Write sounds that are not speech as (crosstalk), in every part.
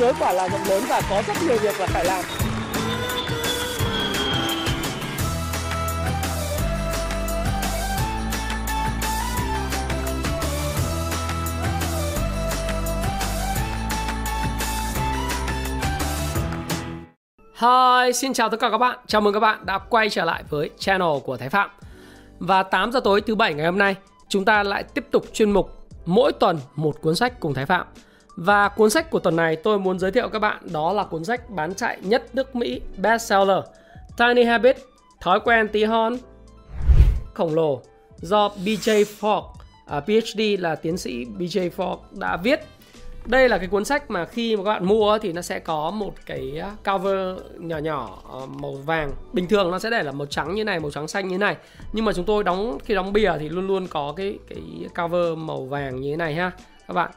giới quả là rộng lớn và có rất nhiều việc là phải làm Hi, xin chào tất cả các bạn. Chào mừng các bạn đã quay trở lại với channel của Thái Phạm. Và 8 giờ tối thứ bảy ngày hôm nay, chúng ta lại tiếp tục chuyên mục mỗi tuần một cuốn sách cùng Thái Phạm. Và cuốn sách của tuần này tôi muốn giới thiệu các bạn đó là cuốn sách bán chạy nhất nước Mỹ bestseller Tiny Habit, thói quen tí hon khổng lồ do BJ Fogg, à, PhD là tiến sĩ BJ Fogg đã viết. Đây là cái cuốn sách mà khi mà các bạn mua thì nó sẽ có một cái à, cover nhỏ nhỏ à, màu vàng. Bình thường nó sẽ để là màu trắng như này màu trắng xanh như này. Nhưng mà chúng tôi đóng khi đóng bìa thì luôn luôn có cái cái cover màu vàng như thế này ha các bạn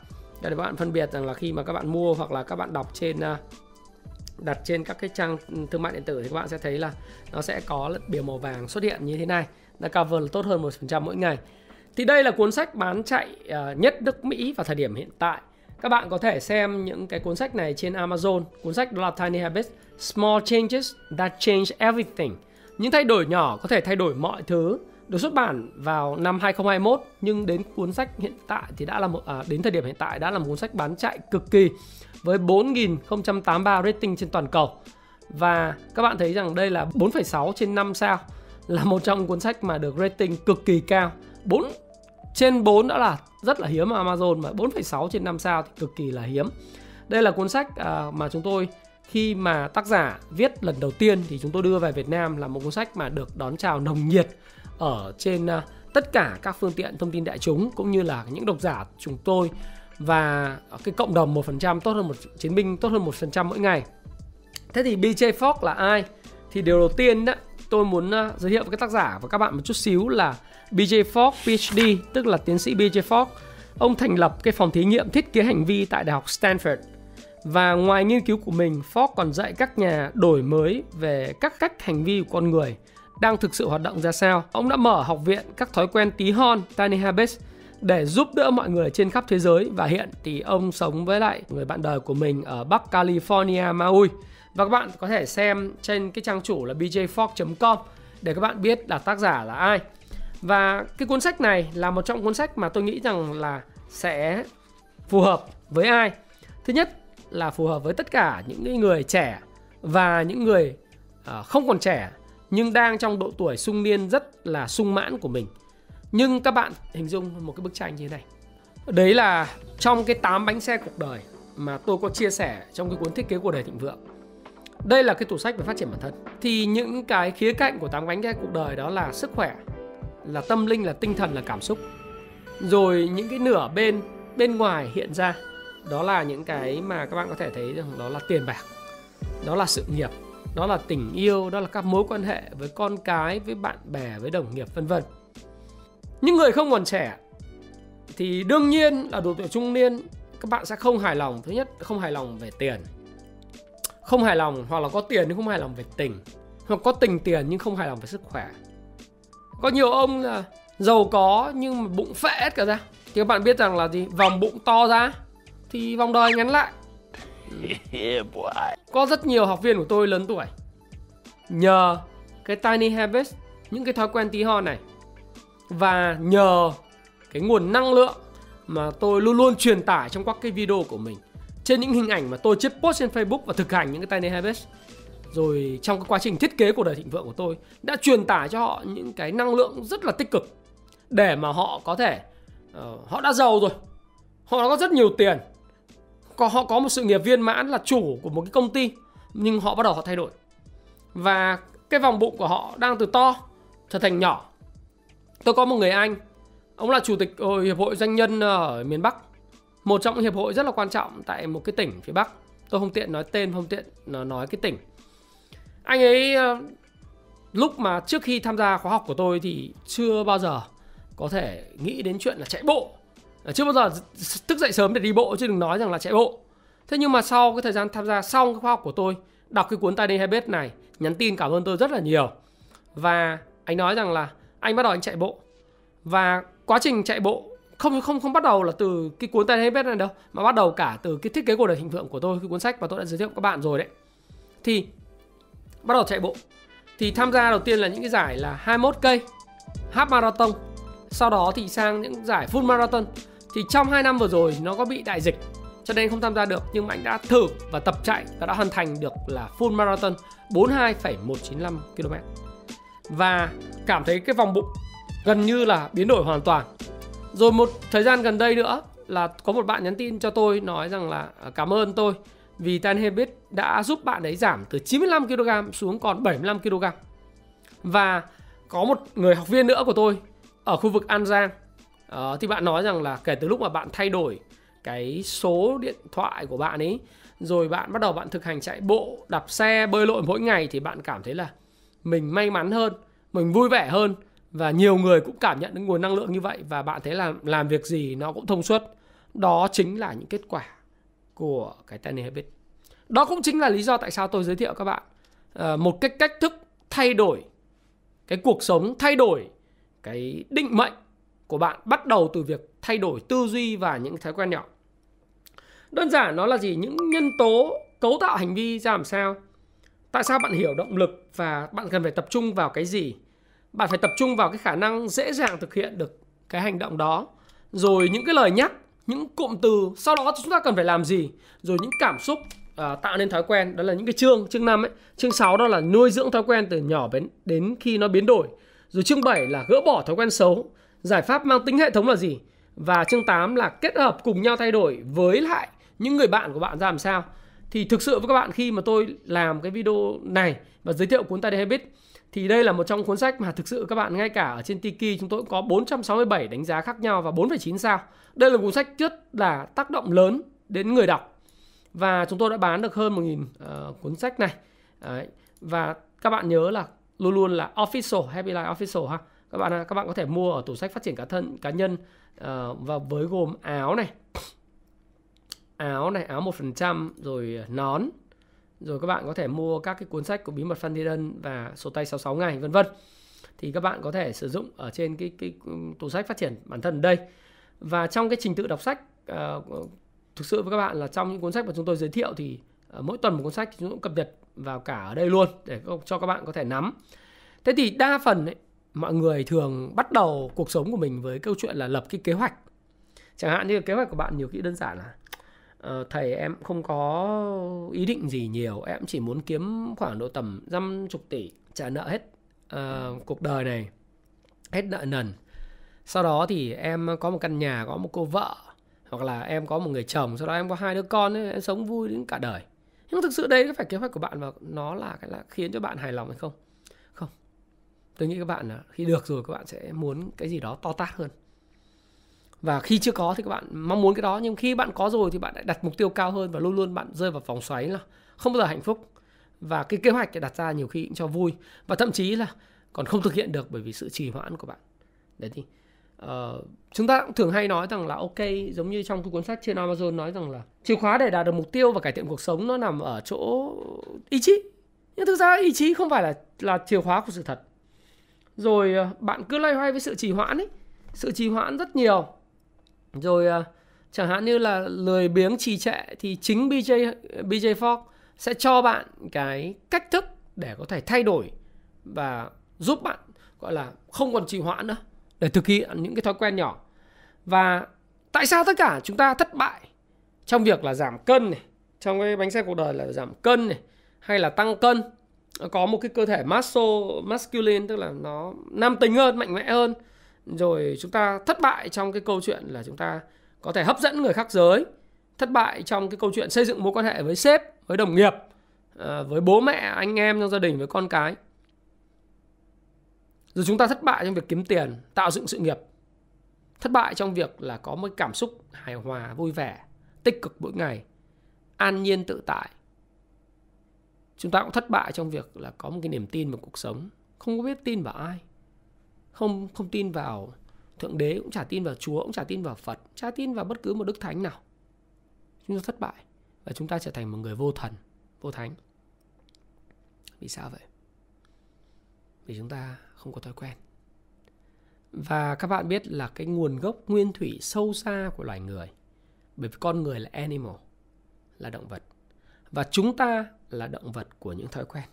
để các bạn phân biệt rằng là khi mà các bạn mua hoặc là các bạn đọc trên à, đặt trên các cái trang thương mại điện tử thì các bạn sẽ thấy là nó sẽ có biểu màu vàng xuất hiện như thế này là cover là tốt hơn một phần trăm mỗi ngày thì đây là cuốn sách bán chạy à, nhất nước Mỹ vào thời điểm hiện tại các bạn có thể xem những cái cuốn sách này trên Amazon. Cuốn sách đó là Tiny Habits, Small Changes That Change Everything. Những thay đổi nhỏ có thể thay đổi mọi thứ. Được xuất bản vào năm 2021 nhưng đến cuốn sách hiện tại thì đã là một à, đến thời điểm hiện tại đã là một cuốn sách bán chạy cực kỳ với 4.083 rating trên toàn cầu. Và các bạn thấy rằng đây là 4,6 trên 5 sao là một trong cuốn sách mà được rating cực kỳ cao. 4 trên 4 đã là rất là hiếm ở Amazon mà 4,6 trên 5 sao thì cực kỳ là hiếm. Đây là cuốn sách à, mà chúng tôi khi mà tác giả viết lần đầu tiên thì chúng tôi đưa về Việt Nam là một cuốn sách mà được đón chào nồng nhiệt ở trên ờ, tất cả các phương tiện thông tin đại chúng cũng như là những độc giả chúng tôi và cái cộng đồng 1% tốt hơn một chiến binh tốt hơn 1% mỗi ngày. Thế thì BJ Fogg là ai? Thì điều đầu tiên đó tôi muốn ờ, giới thiệu với các tác giả và các bạn một chút xíu là BJ Fogg PhD, tức là tiến sĩ BJ Fogg. Ông thành lập cái phòng thí nghiệm thiết kế hành vi tại Đại học Stanford. Và ngoài nghiên cứu của mình, Ford còn dạy các nhà đổi mới về các cách hành vi của con người đang thực sự hoạt động ra sao. Ông đã mở học viện các thói quen tí hon, Tiny Habits, để giúp đỡ mọi người trên khắp thế giới và hiện thì ông sống với lại người bạn đời của mình ở Bắc California, Maui. Và các bạn có thể xem trên cái trang chủ là bjfog.com để các bạn biết là tác giả là ai. Và cái cuốn sách này là một trong cuốn sách mà tôi nghĩ rằng là sẽ phù hợp với ai. Thứ nhất là phù hợp với tất cả những người trẻ và những người à, không còn trẻ, nhưng đang trong độ tuổi sung niên rất là sung mãn của mình. Nhưng các bạn hình dung một cái bức tranh như thế này. Đấy là trong cái 8 bánh xe cuộc đời mà tôi có chia sẻ trong cái cuốn thiết kế cuộc đời thịnh vượng đây là cái tủ sách về phát triển bản thân thì những cái khía cạnh của tám bánh xe cuộc đời đó là sức khỏe, là tâm linh, là tinh thần, là cảm xúc rồi những cái nửa bên bên ngoài hiện ra đó là những cái mà các bạn có thể thấy rằng đó là tiền bạc, đó là sự nghiệp, đó là tình yêu, đó là các mối quan hệ với con cái, với bạn bè, với đồng nghiệp, vân vân. Những người không còn trẻ thì đương nhiên là độ tuổi trung niên, các bạn sẽ không hài lòng. Thứ nhất, không hài lòng về tiền. Không hài lòng hoặc là có tiền nhưng không hài lòng về tình, hoặc có tình tiền nhưng không hài lòng về sức khỏe. Có nhiều ông là giàu có nhưng mà bụng phệ hết cả ra. Thì các bạn biết rằng là gì? Vòng bụng to ra thì vòng đời ngắn lại. (laughs) Có rất nhiều học viên của tôi lớn tuổi. Nhờ cái tiny habits những cái thói quen tí hon này. Và nhờ cái nguồn năng lượng mà tôi luôn luôn truyền tải trong các cái video của mình. Trên những hình ảnh mà tôi chip post trên Facebook và thực hành những cái tiny habits. Rồi trong cái quá trình thiết kế của đời thịnh vượng của tôi đã truyền tải cho họ những cái năng lượng rất là tích cực. Để mà họ có thể uh, họ đã giàu rồi. Họ đã có rất nhiều tiền có, họ có một sự nghiệp viên mãn là chủ của một cái công ty, nhưng họ bắt đầu họ thay đổi. Và cái vòng bụng của họ đang từ to trở thành nhỏ. Tôi có một người anh, ông là chủ tịch ờ, hiệp hội doanh nhân ở miền bắc. Một trong những hiệp hội rất là quan trọng tại một cái tỉnh phía bắc. Tôi không tiện nói tên, không tiện nói cái tỉnh. Anh ấy ờ, lúc mà trước khi tham gia khóa học của tôi thì chưa bao giờ có thể nghĩ đến chuyện là chạy bộ. Ờ, chưa bao giờ thức dậy sớm để đi bộ chứ đừng nói rằng là chạy bộ. Thế nhưng mà sau cái thời gian tham gia xong cái khóa học của tôi, đọc cái cuốn Tiny Habits này, nhắn tin cảm ơn tôi rất là nhiều. Và anh nói rằng là anh bắt đầu anh chạy bộ. Và quá trình chạy bộ không không không bắt đầu là từ cái cuốn tay Habits này đâu, mà bắt đầu cả từ cái thiết kế cuộc đời hình tượng của tôi, cái cuốn sách mà tôi đã giới thiệu các bạn rồi đấy. Thì bắt đầu chạy bộ. Thì tham gia đầu tiên là những cái giải là 21 cây, half marathon. Sau đó thì sang những giải full marathon thì trong 2 năm vừa rồi nó có bị đại dịch cho nên không tham gia được. Nhưng mà anh đã thử và tập chạy và đã hoàn thành được là full marathon 42,195 km. Và cảm thấy cái vòng bụng gần như là biến đổi hoàn toàn. Rồi một thời gian gần đây nữa là có một bạn nhắn tin cho tôi nói rằng là à, cảm ơn tôi vì Tan Hebit đã giúp bạn ấy giảm từ 95 kg xuống còn 75 kg. Và có một người học viên nữa của tôi ở khu vực An Giang uh, thì bạn nói rằng là kể từ lúc mà bạn thay đổi cái số điện thoại của bạn ấy rồi bạn bắt đầu bạn thực hành chạy bộ, đạp xe, bơi lội mỗi ngày thì bạn cảm thấy là mình may mắn hơn, mình vui vẻ hơn và nhiều người cũng cảm nhận được nguồn năng lượng như vậy và bạn thấy là làm việc gì nó cũng thông suốt. Đó chính là những kết quả của cái Tiny Habit. Đó cũng chính là lý do tại sao tôi giới thiệu các bạn ờ, một cái cách thức thay đổi cái cuộc sống, thay đổi cái định mệnh của bạn bắt đầu từ việc thay đổi tư duy và những thói quen nhỏ. Đơn giản nó là gì? Những nhân tố cấu tạo hành vi ra làm sao? Tại sao bạn hiểu động lực và bạn cần phải tập trung vào cái gì? Bạn phải tập trung vào cái khả năng dễ dàng thực hiện được cái hành động đó. Rồi những cái lời nhắc, những cụm từ, sau đó chúng ta cần phải làm gì? Rồi những cảm xúc à, tạo nên thói quen, đó là những cái chương, chương 5 ấy. Chương 6 đó là nuôi dưỡng thói quen từ nhỏ đến đến khi nó biến đổi. Rồi chương 7 là gỡ bỏ thói quen xấu. Giải pháp mang tính hệ thống là gì? Và chương 8 là kết hợp cùng nhau thay đổi với lại những người bạn của bạn ra làm sao thì thực sự với các bạn khi mà tôi làm cái video này và giới thiệu cuốn Tidy Habit thì đây là một trong cuốn sách mà thực sự các bạn ngay cả ở trên Tiki chúng tôi cũng có 467 đánh giá khác nhau và 4,9 sao. Đây là một cuốn sách rất là tác động lớn đến người đọc. Và chúng tôi đã bán được hơn 1.000 uh, ờ, cuốn sách này. Đấy. Và các bạn nhớ là luôn luôn là official, Happy Life official ha. Các bạn các bạn có thể mua ở tủ sách phát triển cá thân cá nhân uh, và với gồm áo này, áo này áo một phần trăm rồi ờ, nón. Rồi các bạn có thể mua các cái cuốn sách của bí mật Phan thi Đơn và số tay 66 ngày vân vân. Thì các bạn có thể sử dụng ở trên cái cái ừ, tủ sách phát triển bản thân ở đây. Và trong cái trình tự đọc sách uh, thực sự với các bạn là trong những cuốn sách mà chúng tôi giới thiệu thì uh, mỗi tuần một cuốn sách thì chúng tôi cũng cập nhật vào cả ở đây luôn để cho các bạn có thể nắm. Thế thì đa phần ấy, mọi người thường bắt đầu cuộc sống của mình với câu chuyện là lập cái kế hoạch. Chẳng hạn như kế hoạch của bạn nhiều khi đơn giản là uh, thầy em không có ý định gì nhiều em chỉ muốn kiếm khoảng độ tầm dăm chục tỷ trả nợ hết uh, cuộc đời này hết nợ nần. Sau đó thì em có một căn nhà có một cô vợ hoặc là em có một người chồng sau đó em có hai đứa con ấy, em sống vui đến cả đời. Nhưng thực sự đây có phải kế hoạch của bạn và nó là cái là khiến cho bạn hài lòng hay không không? Tôi nghĩ các bạn là khi được rồi các bạn sẽ muốn cái gì đó to tát hơn. Và khi chưa có thì các bạn mong muốn cái đó nhưng khi bạn có rồi thì bạn lại đặt mục tiêu cao hơn và luôn luôn bạn rơi vào vòng xoáy là không bao giờ hạnh phúc. Và cái kế hoạch để đặt ra nhiều khi cũng cho vui. Và thậm chí là còn không thực hiện được bởi vì sự trì hoãn của bạn. Đấy thì uh, chúng ta cũng thường hay nói rằng là ok giống như trong cái cuốn sách trên Amazon nói rằng là chìa khóa để đạt được mục tiêu và cải thiện cuộc sống nó nằm ở chỗ ý chí. Nhưng thực ra ý chí không phải là là chìa khóa của sự thật rồi ờ, bạn cứ loay hoay với sự trì hoãn ấy. Sự trì hoãn rất nhiều. Rồi ờ, chẳng hạn như là lười biếng trì trệ thì chính BJ BJ Fogg sẽ cho bạn cái cách thức để có thể thay đổi và giúp bạn gọi là không còn trì hoãn nữa để thực hiện những cái thói quen nhỏ. Và tại sao tất cả chúng ta thất bại trong việc là giảm cân này, trong cái bánh xe cuộc đời là giảm cân này hay là tăng cân? Có một cái cơ thể maso masculine tức là nó nam tính hơn, mạnh mẽ hơn. Rồi chúng ta thất bại trong cái câu chuyện là chúng ta có thể hấp dẫn người khác giới, thất bại trong cái câu chuyện xây dựng mối quan hệ với sếp, với đồng nghiệp à, với bố mẹ, anh em trong gia đình, với con cái. Rồi chúng ta thất bại trong việc kiếm tiền, tạo dựng sự nghiệp. Thất bại trong việc là có một cảm xúc hài hòa, vui vẻ, tích cực mỗi ngày, an nhiên tự tại chúng ta cũng thất bại trong việc là có một cái niềm tin vào cuộc sống. Không có biết tin vào ai. Không không tin vào thượng đế, cũng chả tin vào chúa, cũng chả tin vào phật chả tin vào bất cứ một đức thánh nào. Chúng ta thất bại và chúng ta trở thành một người vô thần, vô thánh. Vì sao vậy? Vì chúng ta không có thói quen. Và các bạn biết là cái nguồn gốc, nguyên thủy sâu xa của loài người, bởi vì con người là animal, là động vật. Và chúng ta là động vật của những thói quen.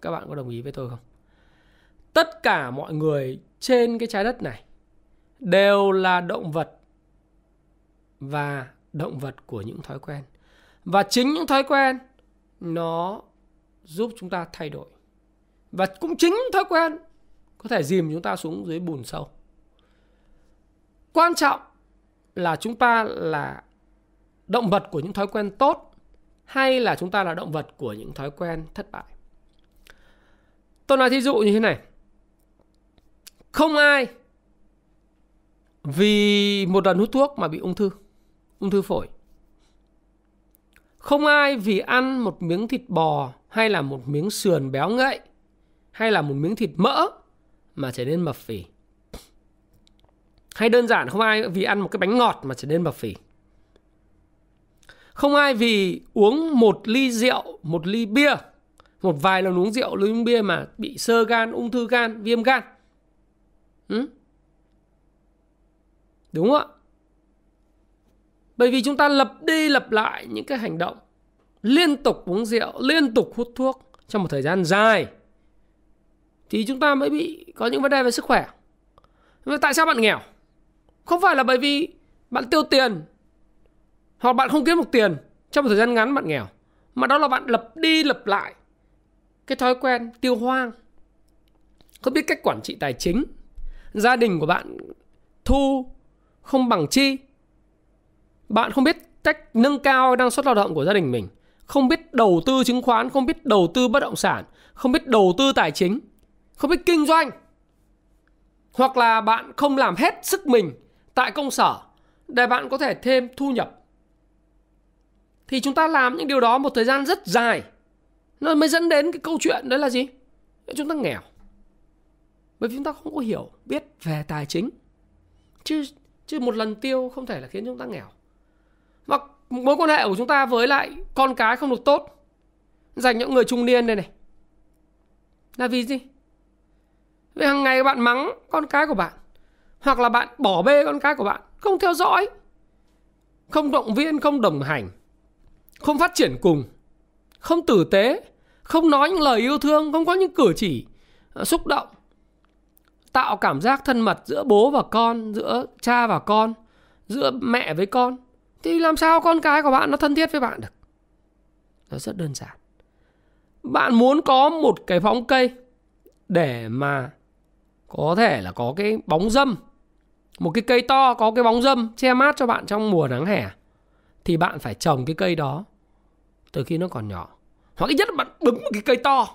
Các bạn có đồng ý với tôi không? Tất cả mọi người trên cái trái đất này đều là động vật và động vật của những thói quen. Và chính những thói quen nó giúp chúng ta thay đổi. Và cũng chính thói quen có thể dìm chúng ta xuống dưới bùn sâu. Quan trọng là chúng ta là động vật của những thói quen tốt hay là chúng ta là động vật của những thói quen thất bại tôi nói thí dụ như thế này không ai vì một lần hút thuốc mà bị ung thư ung thư phổi không ai vì ăn một miếng thịt bò hay là một miếng sườn béo ngậy hay là một miếng thịt mỡ mà trở nên mập phì. Hay đơn giản, không ai vì ăn một cái bánh ngọt mà trở nên mập phì. Không ai vì uống một ly rượu, một ly bia, một vài lần uống rượu, uống bia mà bị sơ gan, ung thư gan, viêm gan. Ừ? Đúng không ạ? Bởi vì chúng ta lập đi lập lại những cái hành động liên tục uống rượu, liên tục hút thuốc trong một thời gian dài thì chúng ta mới bị có những vấn đề về sức khỏe. Vậy tại sao bạn nghèo? Không phải là bởi vì bạn tiêu tiền hoặc bạn không kiếm được tiền trong một thời gian ngắn bạn nghèo. Mà đó là bạn lập đi lập lại cái thói quen tiêu hoang. Không biết cách quản trị tài chính, gia đình của bạn thu không bằng chi. Bạn không biết cách nâng cao năng suất lao động của gia đình mình. Không biết đầu tư chứng khoán, không biết đầu tư bất động sản, không biết đầu tư tài chính, không biết kinh doanh. Hoặc là bạn không làm hết sức mình tại công sở để bạn có thể thêm thu nhập thì chúng ta làm những điều đó một thời gian rất dài. Nó mới dẫn đến cái câu chuyện đó là gì? Chúng ta nghèo. Bởi vì chúng ta không có hiểu, biết về tài chính. Chứ chứ một lần tiêu không thể là khiến chúng ta nghèo. Và mối quan hệ của chúng ta với lại con cái không được tốt. Dành những người trung niên đây này. Là vì gì? Vì hàng ngày bạn mắng con cái của bạn, hoặc là bạn bỏ bê con cái của bạn, không theo dõi, không động viên, không đồng hành không phát triển cùng. Không tử tế. Không nói những lời yêu thương. Không có những cử chỉ ờ, xúc động. Tạo cảm giác thân mật giữa bố và con, giữa cha và con, giữa mẹ với con. Thì làm sao con cái của bạn nó thân thiết với bạn được? Nó rất đơn giản. Bạn muốn có một cái bóng cây để mà có thể là có cái bóng dâm. Một cái cây to có cái bóng dâm che mát cho bạn trong mùa nắng hè. Thì bạn phải trồng cái cây đó từ khi nó còn nhỏ. Hoặc ít nhất là bạn bấm một cái cây to.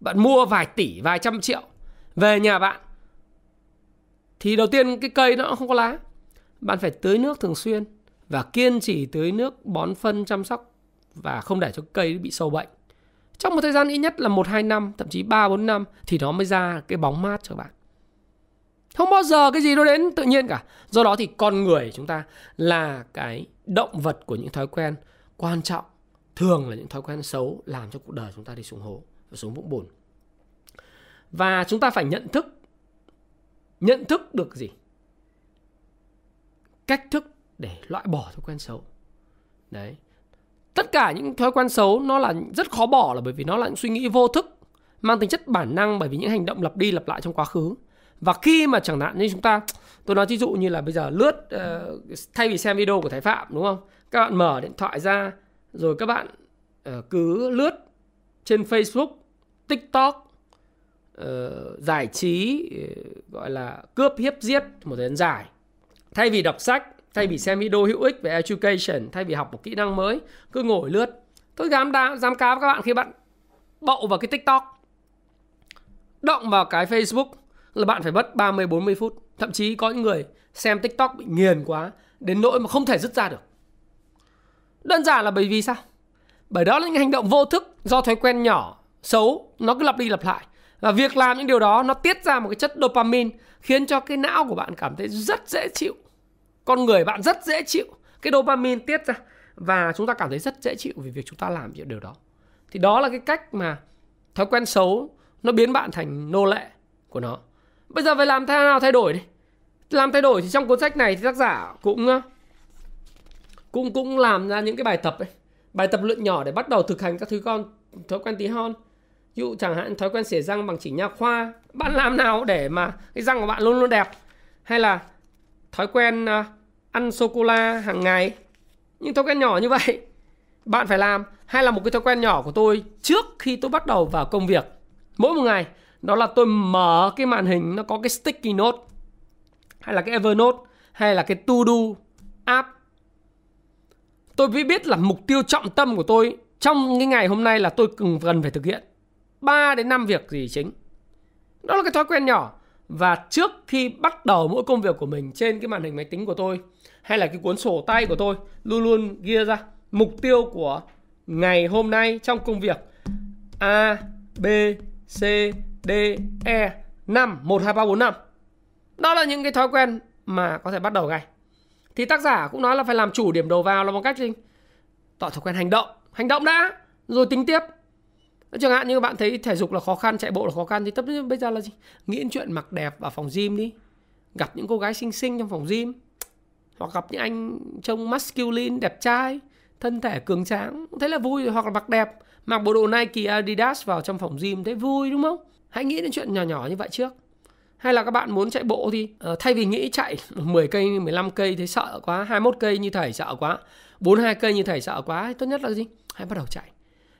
Bạn mua vài tỷ, vài trăm triệu. Về nhà bạn. Thì đầu tiên cái cây nó không có lá. Bạn phải tưới nước thường xuyên và kiên trì tưới nước bón phân chăm sóc và không để cho cây bị sâu bệnh. Trong một thời gian ít nhất là 1-2 năm, thậm chí 3-4 năm thì nó mới ra cái bóng mát cho bạn. Không bao giờ cái gì nó đến tự nhiên cả. Do đó thì con người chúng ta là cái động vật của những thói quen quan trọng thường là những thói quen xấu làm cho cuộc đời chúng ta đi xuống hố và xuống vũng bùn. Và chúng ta phải nhận thức nhận thức được gì? Cách thức để loại bỏ thói quen xấu. Đấy. Tất cả những thói quen xấu nó là rất khó bỏ là bởi vì nó là những suy nghĩ vô thức mang tính chất bản năng bởi vì những hành động lặp đi lặp lại trong quá khứ. Và khi mà chẳng hạn như chúng ta tôi nói ví dụ như là bây giờ lướt uh, thay vì xem video của thái phạm đúng không? Các bạn mở điện thoại ra rồi các bạn ờ, cứ lướt trên facebook tiktok uh, giải trí uh, gọi là cướp hiếp giết một thời gian dài thay vì đọc sách thay vì xem video hữu ích về education thay vì học một kỹ năng mới cứ ngồi lướt tôi dám đá, dám cáo các bạn khi bạn bậu vào cái tiktok động vào cái facebook là bạn phải mất 30 40 phút. Thậm chí có những người xem TikTok bị nghiền quá đến nỗi mà không thể dứt ra được. Đơn giản là bởi vì sao? Bởi đó là những hành động vô thức do thói quen nhỏ, xấu, nó cứ lặp đi lặp lại. Và việc làm những điều đó nó tiết ra một cái chất dopamine khiến cho cái não của bạn cảm thấy rất dễ chịu. Con người bạn rất dễ chịu. Cái dopamine tiết ra và chúng ta cảm thấy rất dễ chịu vì việc chúng ta làm những điều đó. Thì đó là cái cách mà thói quen xấu nó biến bạn thành nô lệ của nó bây giờ phải làm thế nào thay đổi đi làm thay đổi thì trong cuốn sách này thì tác giả cũng cũng cũng làm ra những cái bài tập ấy. Bài tập luyện nhỏ để bắt đầu thực hành các thứ con, thói quen tí hon. Ví dụ chẳng hạn thói quen xỉa răng bằng chỉ nha khoa. Bạn làm nào để mà cái răng của bạn luôn luôn đẹp? Hay là thói quen à, ăn sô cô la hàng ngày? Những thói quen nhỏ như vậy (laughs) bạn phải làm. Hay là một cái thói quen nhỏ của tôi trước khi tôi bắt đầu vào công việc? Mỗi một ngày, đó là tôi mở cái màn hình, nó có cái sticky note. Hay là cái Evernote, hay là cái To Do app tôi mới biết là mục tiêu trọng tâm của tôi trong cái ngày hôm nay là tôi cần cần phải thực hiện 3 đến 5 việc gì chính. Đó là cái thói quen nhỏ. Và trước khi bắt đầu mỗi công việc của mình trên cái màn hình máy tính của tôi hay là cái cuốn sổ tay của tôi luôn luôn ghi ra mục tiêu của ngày hôm nay trong công việc A, B, C, D, E 5, 1, 2, 3, 4, 5 Đó là những cái thói quen mà có thể bắt đầu ngay. Thì tác giả cũng nói là phải làm chủ điểm đầu vào là bằng cách gì? Tạo thói quen hành động. Hành động đã, rồi tính tiếp. Chẳng hạn như bạn thấy thể dục là khó khăn, chạy bộ là khó khăn. Thì tất nhiên bây giờ là gì? Nghĩ đến chuyện mặc đẹp vào phòng gym đi. Gặp những cô gái xinh xinh trong phòng gym. Hoặc gặp những anh trông masculine, đẹp trai Thân thể cường tráng. Thế là vui Hoặc là mặc đẹp. Mặc bộ đồ Nike, Adidas vào trong phòng gym thấy vui đúng không? Hãy nghĩ đến chuyện nhỏ nhỏ như vậy trước hay là các bạn muốn chạy bộ thì uh, thay vì nghĩ chạy (laughs) 10 cây 15 cây thấy sợ quá 21 cây như thầy sợ quá 42 cây như thầy sợ quá tốt nhất là gì? Hãy bắt đầu chạy.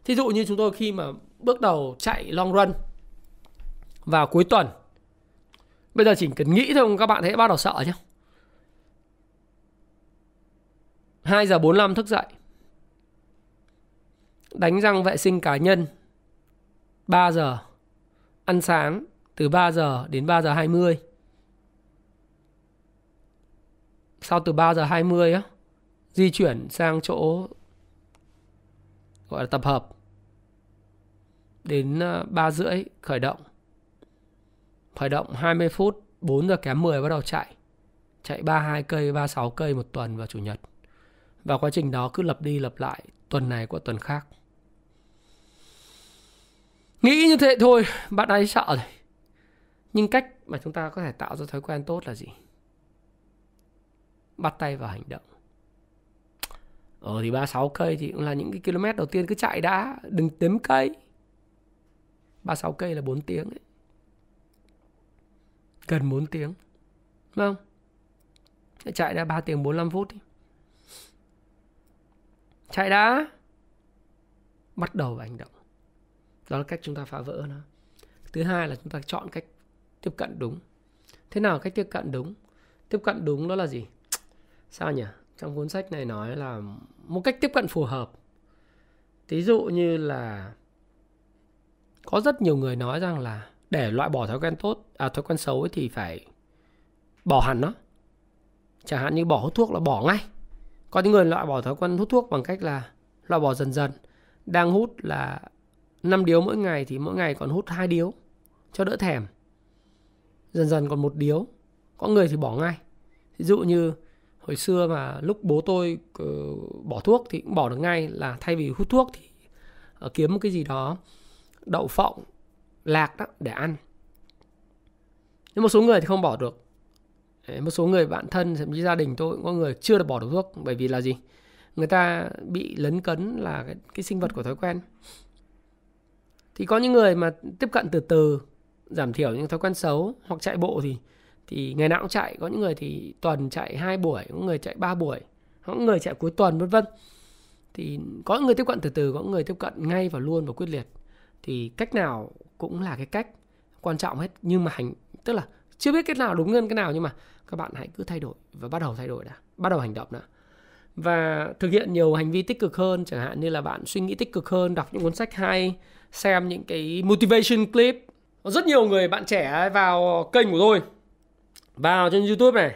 Thí dụ như chúng tôi khi mà bước đầu chạy long run vào cuối tuần bây giờ chỉ cần nghĩ thôi các bạn thấy bắt đầu sợ nhá 2 giờ 45 thức dậy đánh răng vệ sinh cá nhân 3 giờ ăn sáng từ 3 giờ đến 3 giờ 20 sau từ 3 giờ 20 á, di chuyển sang chỗ gọi là tập hợp. Đến ờ, 3 rưỡi khởi động. Khởi động 20 phút 4 giờ kém 10 bắt đầu chạy. Chạy 32 cây 36 cây một tuần vào chủ nhật. Và quá trình đó cứ lặp đi lặp lại tuần này qua tuần khác. Nghĩ như thế thôi, bạn ấy sợ rồi nhưng cách mà chúng ta có thể tạo ra thói quen tốt là gì bắt tay vào hành động Ờ thì 36 cây thì cũng là những cái km đầu tiên, cứ chạy đã, Đừng đếm cây 36 cây là 4 tiếng ấy. Gần 4 tiếng, Đúng không? Chạy đã 3 tiếng 45 phút đi. Chạy đã Bắt đầu vào hành động Đó là cách chúng ta phá vỡ nó Thứ hai là chúng ta chọn cách tiếp cận đúng Thế nào cách tiếp cận đúng? Tiếp cận đúng đó là gì? (tsk) Sao nhỉ? Trong cuốn sách này nói là một cách tiếp cận phù hợp Ví dụ như là có rất nhiều người nói rằng là để loại bỏ thói quen tốt à thói quen xấu ấy thì phải bỏ hẳn nó chẳng hạn như bỏ hút thuốc là bỏ ngay có những người loại bỏ thói quen hút thuốc bằng cách là loại bỏ dần dần đang hút là 5 điếu mỗi ngày thì mỗi ngày còn hút hai điếu cho đỡ thèm dần dần còn một điếu. Có người thì bỏ ngay. Ví dụ như hồi xưa mà lúc bố tôi ờ, bỏ thuốc thì cũng bỏ được ngay là thay vì hút thuốc thì ờ, kiếm một cái gì đó đậu phộng lạc đó để ăn. Nhưng một số người thì không bỏ được. Một số người bạn thân thậm chí gia đình tôi cũng có người chưa được bỏ được thuốc. Bởi vì là gì? Người ta bị lấn cấn là cái, cái sinh vật của thói quen. Thì có những người mà tiếp cận từ từ giảm thiểu những thói quen xấu hoặc chạy bộ thì thì ngày nào cũng chạy. Có những người thì tuần chạy hai buổi, có người chạy ba buổi, có người chạy cuối tuần, vân vân. Thì có người tiếp cận từ từ, có người tiếp cận ngay và luôn và quyết liệt. Thì cách nào cũng là cái cách quan trọng hết. Nhưng mà hành, tức là chưa biết cái nào đúng hơn cái nào, nhưng mà các bạn hãy cứ thay đổi và bắt đầu thay đổi đã. Bắt đầu hành động đã. Và thực hiện nhiều hành vi tích cực hơn, chẳng hạn như là bạn suy nghĩ tích cực hơn, đọc những cuốn sách hay, xem những cái motivation clip rất nhiều người bạn trẻ vào kênh của tôi. Vào trên youtube này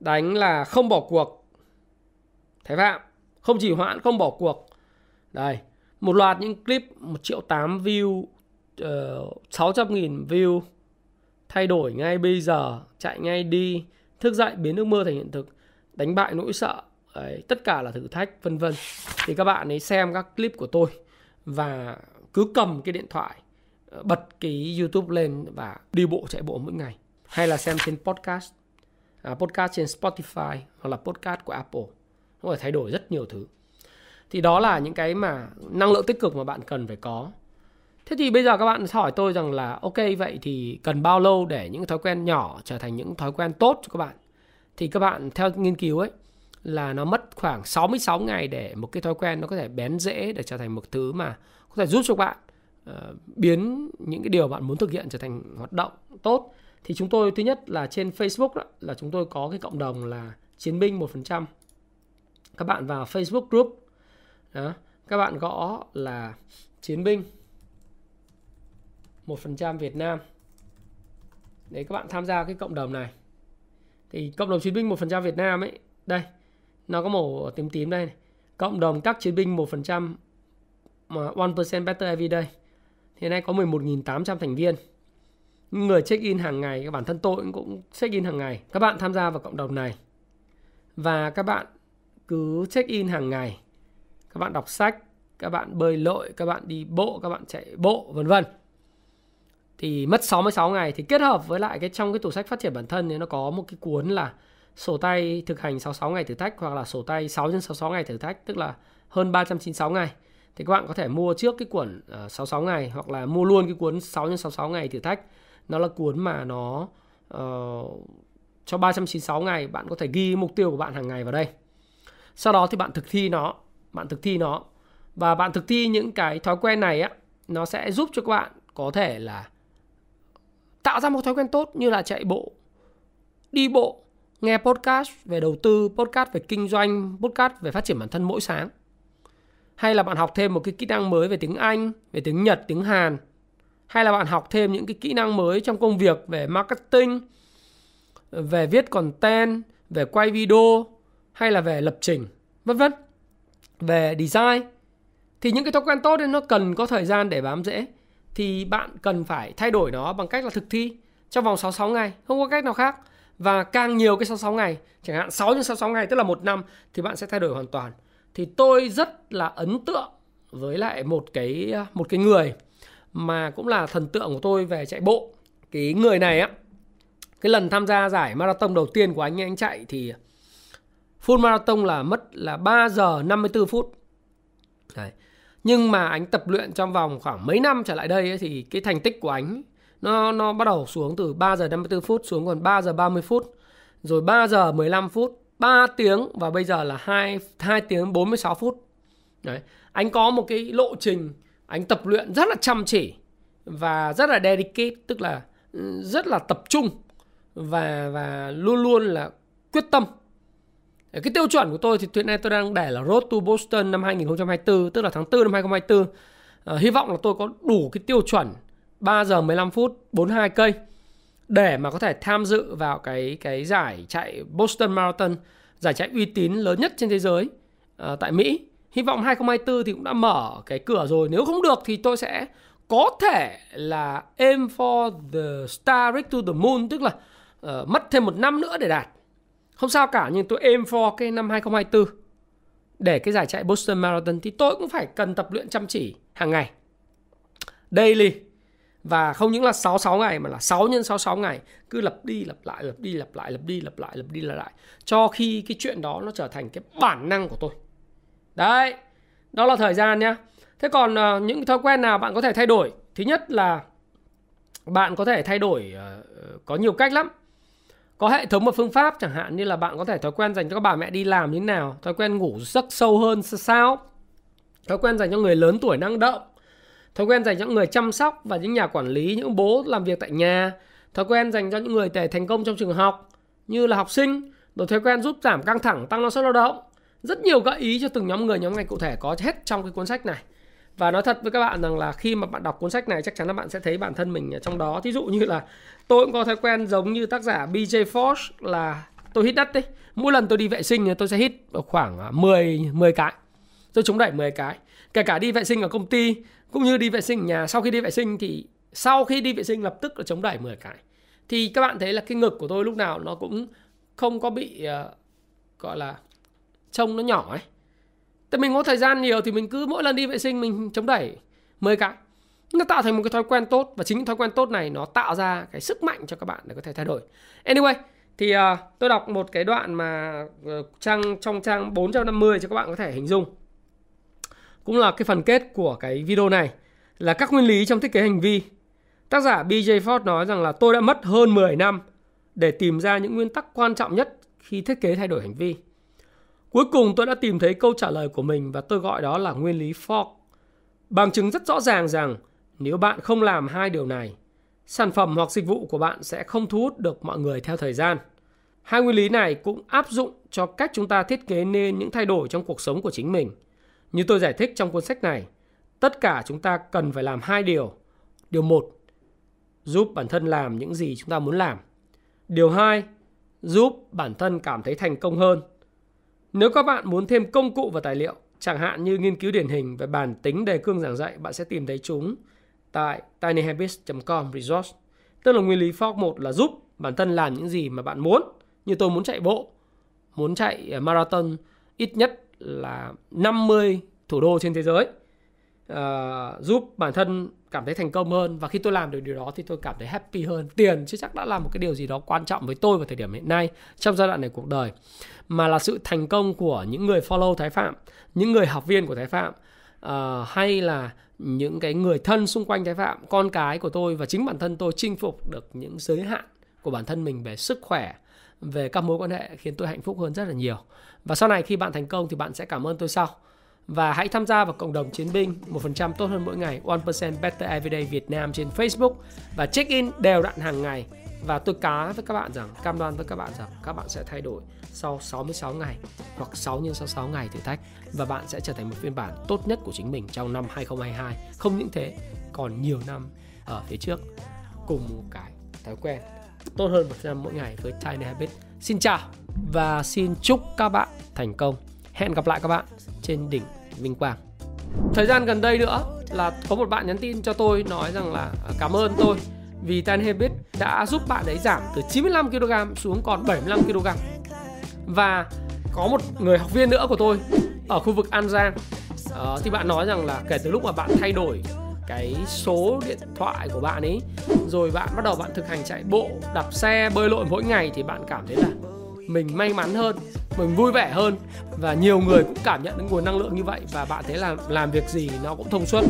đánh là không bỏ cuộc. Thái phạm không chỉ hoãn không bỏ cuộc. Đây một loạt những clip 1 triệu 8 view ờ, uh, 600 nghìn view. Thay đổi ngay bây giờ chạy ngay đi. Thức dậy biến ước mơ thành hiện thực. Đánh bại nỗi sợ Đấy, tất cả là thử thách vân vân. Thì các bạn ấy xem các clip của tôi và cứ cầm cái điện thoại bật cái youtube lên và đi bộ chạy bộ mỗi ngày. Hay là xem trên podcast. À, podcast trên Spotify hoặc là podcast của Apple. Nó có thể thay đổi rất nhiều thứ. Thì đó là những cái mà năng lượng tích cực mà bạn cần phải có. Thế thì bây giờ các bạn hỏi tôi rằng là ok vậy thì cần bao lâu để những thói quen nhỏ trở thành những thói quen tốt cho các bạn? Thì các bạn theo nghiên cứu ấy là nó mất khoảng 66 ngày để một cái thói quen nó có thể bén rễ để trở thành một thứ mà có thể giúp cho bạn. Ờ, biến những cái điều bạn muốn thực hiện trở thành hoạt động tốt. Thì chúng tôi thứ nhất là trên Facebook đó, là chúng tôi có cái cộng đồng là chiến binh 1% các bạn vào Facebook group. Đó, các bạn gõ là chiến binh 1% Việt Nam. Để các bạn tham gia cái cộng đồng này. Thì cộng đồng chiến binh 1% Việt Nam ấy đây nó có màu tím tím đây này. cộng đồng các chiến binh 1% mà 1% better every day hiện nay có 11.800 thành viên. Người check in hàng ngày bản thân tôi cũng check in hàng ngày. Các bạn tham gia vào cộng đồng này. Và các bạn cứ check in hàng ngày. Các bạn đọc sách, các bạn bơi lội, các bạn đi bộ, các bạn chạy bộ, vân vân. Thì mất 66 ngày thì kết hợp với lại cái trong cái tủ sách phát triển bản thân thì nó có một cái cuốn là sổ tay thực hành 66 ngày thử thách hoặc là sổ tay 6 x 66 ngày thử thách, tức là hơn 396 ngày thì các bạn có thể mua trước cái cuốn uh, 66 ngày hoặc là mua luôn cái cuốn 6 x 66 ngày thử thách. Nó là cuốn mà nó uh, cho 396 ngày bạn có thể ghi mục tiêu của bạn hàng ngày vào đây. Sau đó thì bạn thực thi nó bạn thực thi nó. Và bạn thực thi những cái thói quen này á nó sẽ giúp cho các bạn có thể là tạo ra một thói quen tốt như là chạy bộ đi bộ nghe podcast về đầu tư podcast về kinh doanh podcast về phát triển bản thân mỗi sáng hay là bạn học thêm một cái kỹ năng mới về tiếng anh về tiếng nhật tiếng hàn? Hay là bạn học thêm những cái kỹ năng mới trong công việc về marketing về viết content về quay video hay là về lập trình vân vân? Về design. Thì những cái thói quen tốt ấy nó cần có thời gian để bám rễ thì bạn cần phải thay đổi nó bằng cách là thực thi trong vòng 66 ngày, không có cách nào khác. Và càng nhiều cái 66 ngày, chẳng hạn 6 đến 66 ngày tức là một năm thì bạn sẽ thay đổi hoàn toàn. Thì tôi rất là ấn tượng với lại một cái à, một cái người mà cũng là thần tượng của tôi về chạy bộ. Cái người này á cái lần tham gia giải marathon đầu tiên của anh ấy, anh chạy thì full marathon là mất là 3 giờ 54 phút. Đấy nhưng mà anh tập luyện trong vòng khoảng mấy năm trở lại đây ấy, thì cái thành tích của anh nó nó bắt đầu xuống từ 3 giờ 54 phút xuống còn 3 giờ 30 phút rồi 3 giờ 15 phút 3 tiếng và bây giờ là 2 2 tiếng 46 phút. Đấy anh có một cái lộ trình anh tập luyện rất là chăm chỉ và rất là dedicate tức là ừ, rất là tập trung và và luôn luôn là quyết tâm. Cái tiêu chuẩn của tôi thì hiện nay tôi đang để là Road to Boston năm 2024 tức là tháng 4 năm 2024 à, ờ, hy vọng là tôi có đủ cái tiêu chuẩn 3 giờ 15 phút 42 cây để mà có thể tham dự vào cái cái giải chạy Boston Marathon giải chạy uy tín lớn nhất trên thế giới à, tại Mỹ. Hy vọng 2024 thì cũng đã mở cái cửa rồi. Nếu không được thì tôi sẽ có thể là aim for the star to the moon tức là uh, mất thêm một năm nữa để đạt. Không sao cả nhưng tôi aim for cái năm 2024 để cái giải chạy Boston Marathon thì tôi cũng phải cần tập luyện chăm chỉ hàng ngày. Daily và không những là 66 ngày mà là 6 nhân 66 ngày cứ lặp đi lặp lại lặp đi lặp lại lặp đi lặp lại lặp đi lặp lại cho khi cái chuyện đó nó trở thành cái bản năng của tôi. Đấy, đó là thời gian nhá. Thế còn uh, những thói quen nào bạn có thể thay đổi? Thứ nhất là bạn có thể thay đổi uh, có nhiều cách lắm có hệ thống và phương pháp chẳng hạn như là bạn có thể thói quen dành cho các bà mẹ đi làm như thế nào thói quen ngủ giấc sâu hơn sao thói quen dành cho người lớn tuổi năng động thói quen dành cho những người chăm sóc và những nhà quản lý, những bố làm việc tại nhà. Thói quen dành cho những người để thành công trong trường học, như là học sinh. Rồi thói quen giúp giảm căng thẳng, tăng năng suất lao động. Rất nhiều gợi ý cho từng nhóm người, nhóm ngành cụ thể có hết trong cái cuốn sách này. Và nói thật với các bạn rằng là khi mà bạn đọc cuốn sách này, chắc chắn là bạn sẽ thấy bản thân mình ở trong đó. Thí dụ như là tôi cũng có thói quen giống như tác giả BJ Force là tôi hít đất đấy. Mỗi lần tôi đi vệ sinh thì tôi sẽ hít khoảng à, 10 10 cái. Tôi chống đẩy 10 cái. Kể cả đi vệ sinh ở công ty cũng như đi vệ sinh ở nhà sau khi đi vệ sinh thì sau khi đi vệ sinh lập tức là chống đẩy 10 cái. Thì các bạn thấy là cái ngực của tôi lúc nào nó cũng không có bị uh, gọi là trông nó nhỏ ấy. Tại mình có thời gian nhiều thì mình cứ mỗi lần đi vệ sinh mình chống đẩy 10 cái. Nó tạo thành một cái thói quen tốt và chính thói quen tốt này nó tạo ra cái sức mạnh cho các bạn để có thể thay đổi. Anyway thì uh, tôi đọc một cái đoạn mà uh, trang trong trang 450 cho các bạn có thể hình dung cũng là cái phần kết của cái video này là các nguyên lý trong thiết kế hành vi tác giả BJ Ford nói rằng là tôi đã mất hơn 10 năm để tìm ra những nguyên tắc quan trọng nhất khi thiết kế thay đổi hành vi cuối cùng tôi đã tìm thấy câu trả lời của mình và tôi gọi đó là nguyên lý Ford bằng chứng rất rõ ràng rằng nếu bạn không làm hai điều này, sản phẩm hoặc dịch vụ của bạn sẽ không thu hút được mọi người theo thời gian. Hai nguyên lý này cũng áp dụng cho cách chúng ta thiết kế nên những thay đổi trong cuộc sống của chính mình. Như tôi giải thích trong cuốn sách này, tất cả chúng ta cần phải làm hai điều. Điều một, giúp bản thân làm những gì chúng ta muốn làm. Điều hai, giúp bản thân cảm thấy thành công hơn. Nếu các bạn muốn thêm công cụ và tài liệu, chẳng hạn như nghiên cứu điển hình về bản tính đề cương giảng dạy, bạn sẽ tìm thấy chúng tại tinyhabits.com resource. Tức là nguyên lý fork 1 là giúp bản thân làm những gì mà bạn muốn. Như tôi muốn chạy bộ, muốn chạy ờ, marathon ít nhất là 50 thủ đô trên thế giới. Uh, giúp bản thân cảm thấy thành công hơn và khi tôi làm được điều đó thì tôi cảm thấy happy hơn tiền chứ chắc đã là một cái điều gì đó quan trọng với tôi vào thời điểm hiện nay trong giai đoạn này cuộc đời mà là sự thành công của những người follow thái phạm những người học viên của thái phạm uh, hay là những cái người thân xung quanh thái phạm con cái của tôi và chính bản thân tôi chinh phục được những giới hạn của bản thân mình về sức khỏe về các mối quan hệ khiến tôi hạnh phúc hơn rất là nhiều. Và sau này khi bạn thành công thì bạn sẽ cảm ơn tôi sau. Và hãy tham gia vào cộng đồng chiến binh 1% tốt hơn mỗi ngày 1% Better Everyday Việt Nam trên Facebook. Và check in đều đặn hàng ngày. Và tôi cá với các bạn rằng cam đoan với các bạn rằng các bạn sẽ thay đổi sau 66 ngày hoặc 6 nhân 66 ngày thử thách. Và bạn sẽ trở thành một phiên bản tốt nhất của chính mình trong năm 2022. Không những thế, còn nhiều năm ở phía trước cùng một cái thói quen tốt hơn một năm mỗi ngày với Tiny Habit. Xin chào và xin chúc các bạn thành công. Hẹn gặp lại các bạn trên đỉnh vinh quang. Thời gian gần đây nữa là có một bạn nhắn tin cho tôi nói rằng là à, cảm ơn tôi vì Tiny Habit đã giúp bạn ấy giảm từ 95 kg xuống còn 75 kg và có một người học viên nữa của tôi ở khu vực An Giang uh, thì bạn nói rằng là kể từ lúc mà bạn thay đổi cái số điện thoại của bạn ấy. Rồi bạn bắt đầu bạn thực hành chạy bộ, đạp xe, bơi lội mỗi ngày thì bạn cảm thấy là mình may mắn hơn, mình vui vẻ hơn. Và nhiều người cũng cảm nhận được nguồn năng lượng như vậy và bạn thấy là làm việc gì nó cũng thông suốt.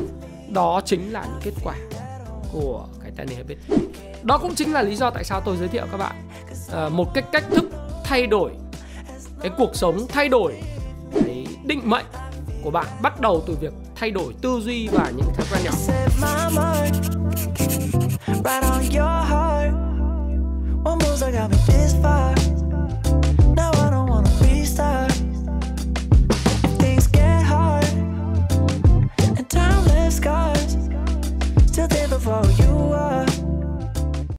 Đó chính là những kết quả của cái tiny habit. Đó cũng chính là lý do tại sao tôi giới thiệu các bạn ờ, một cái cách thức thay đổi cái cuộc sống, thay đổi cái định mệnh của bạn bắt đầu từ việc thay đổi tư duy và những thói quen nhỏ. Still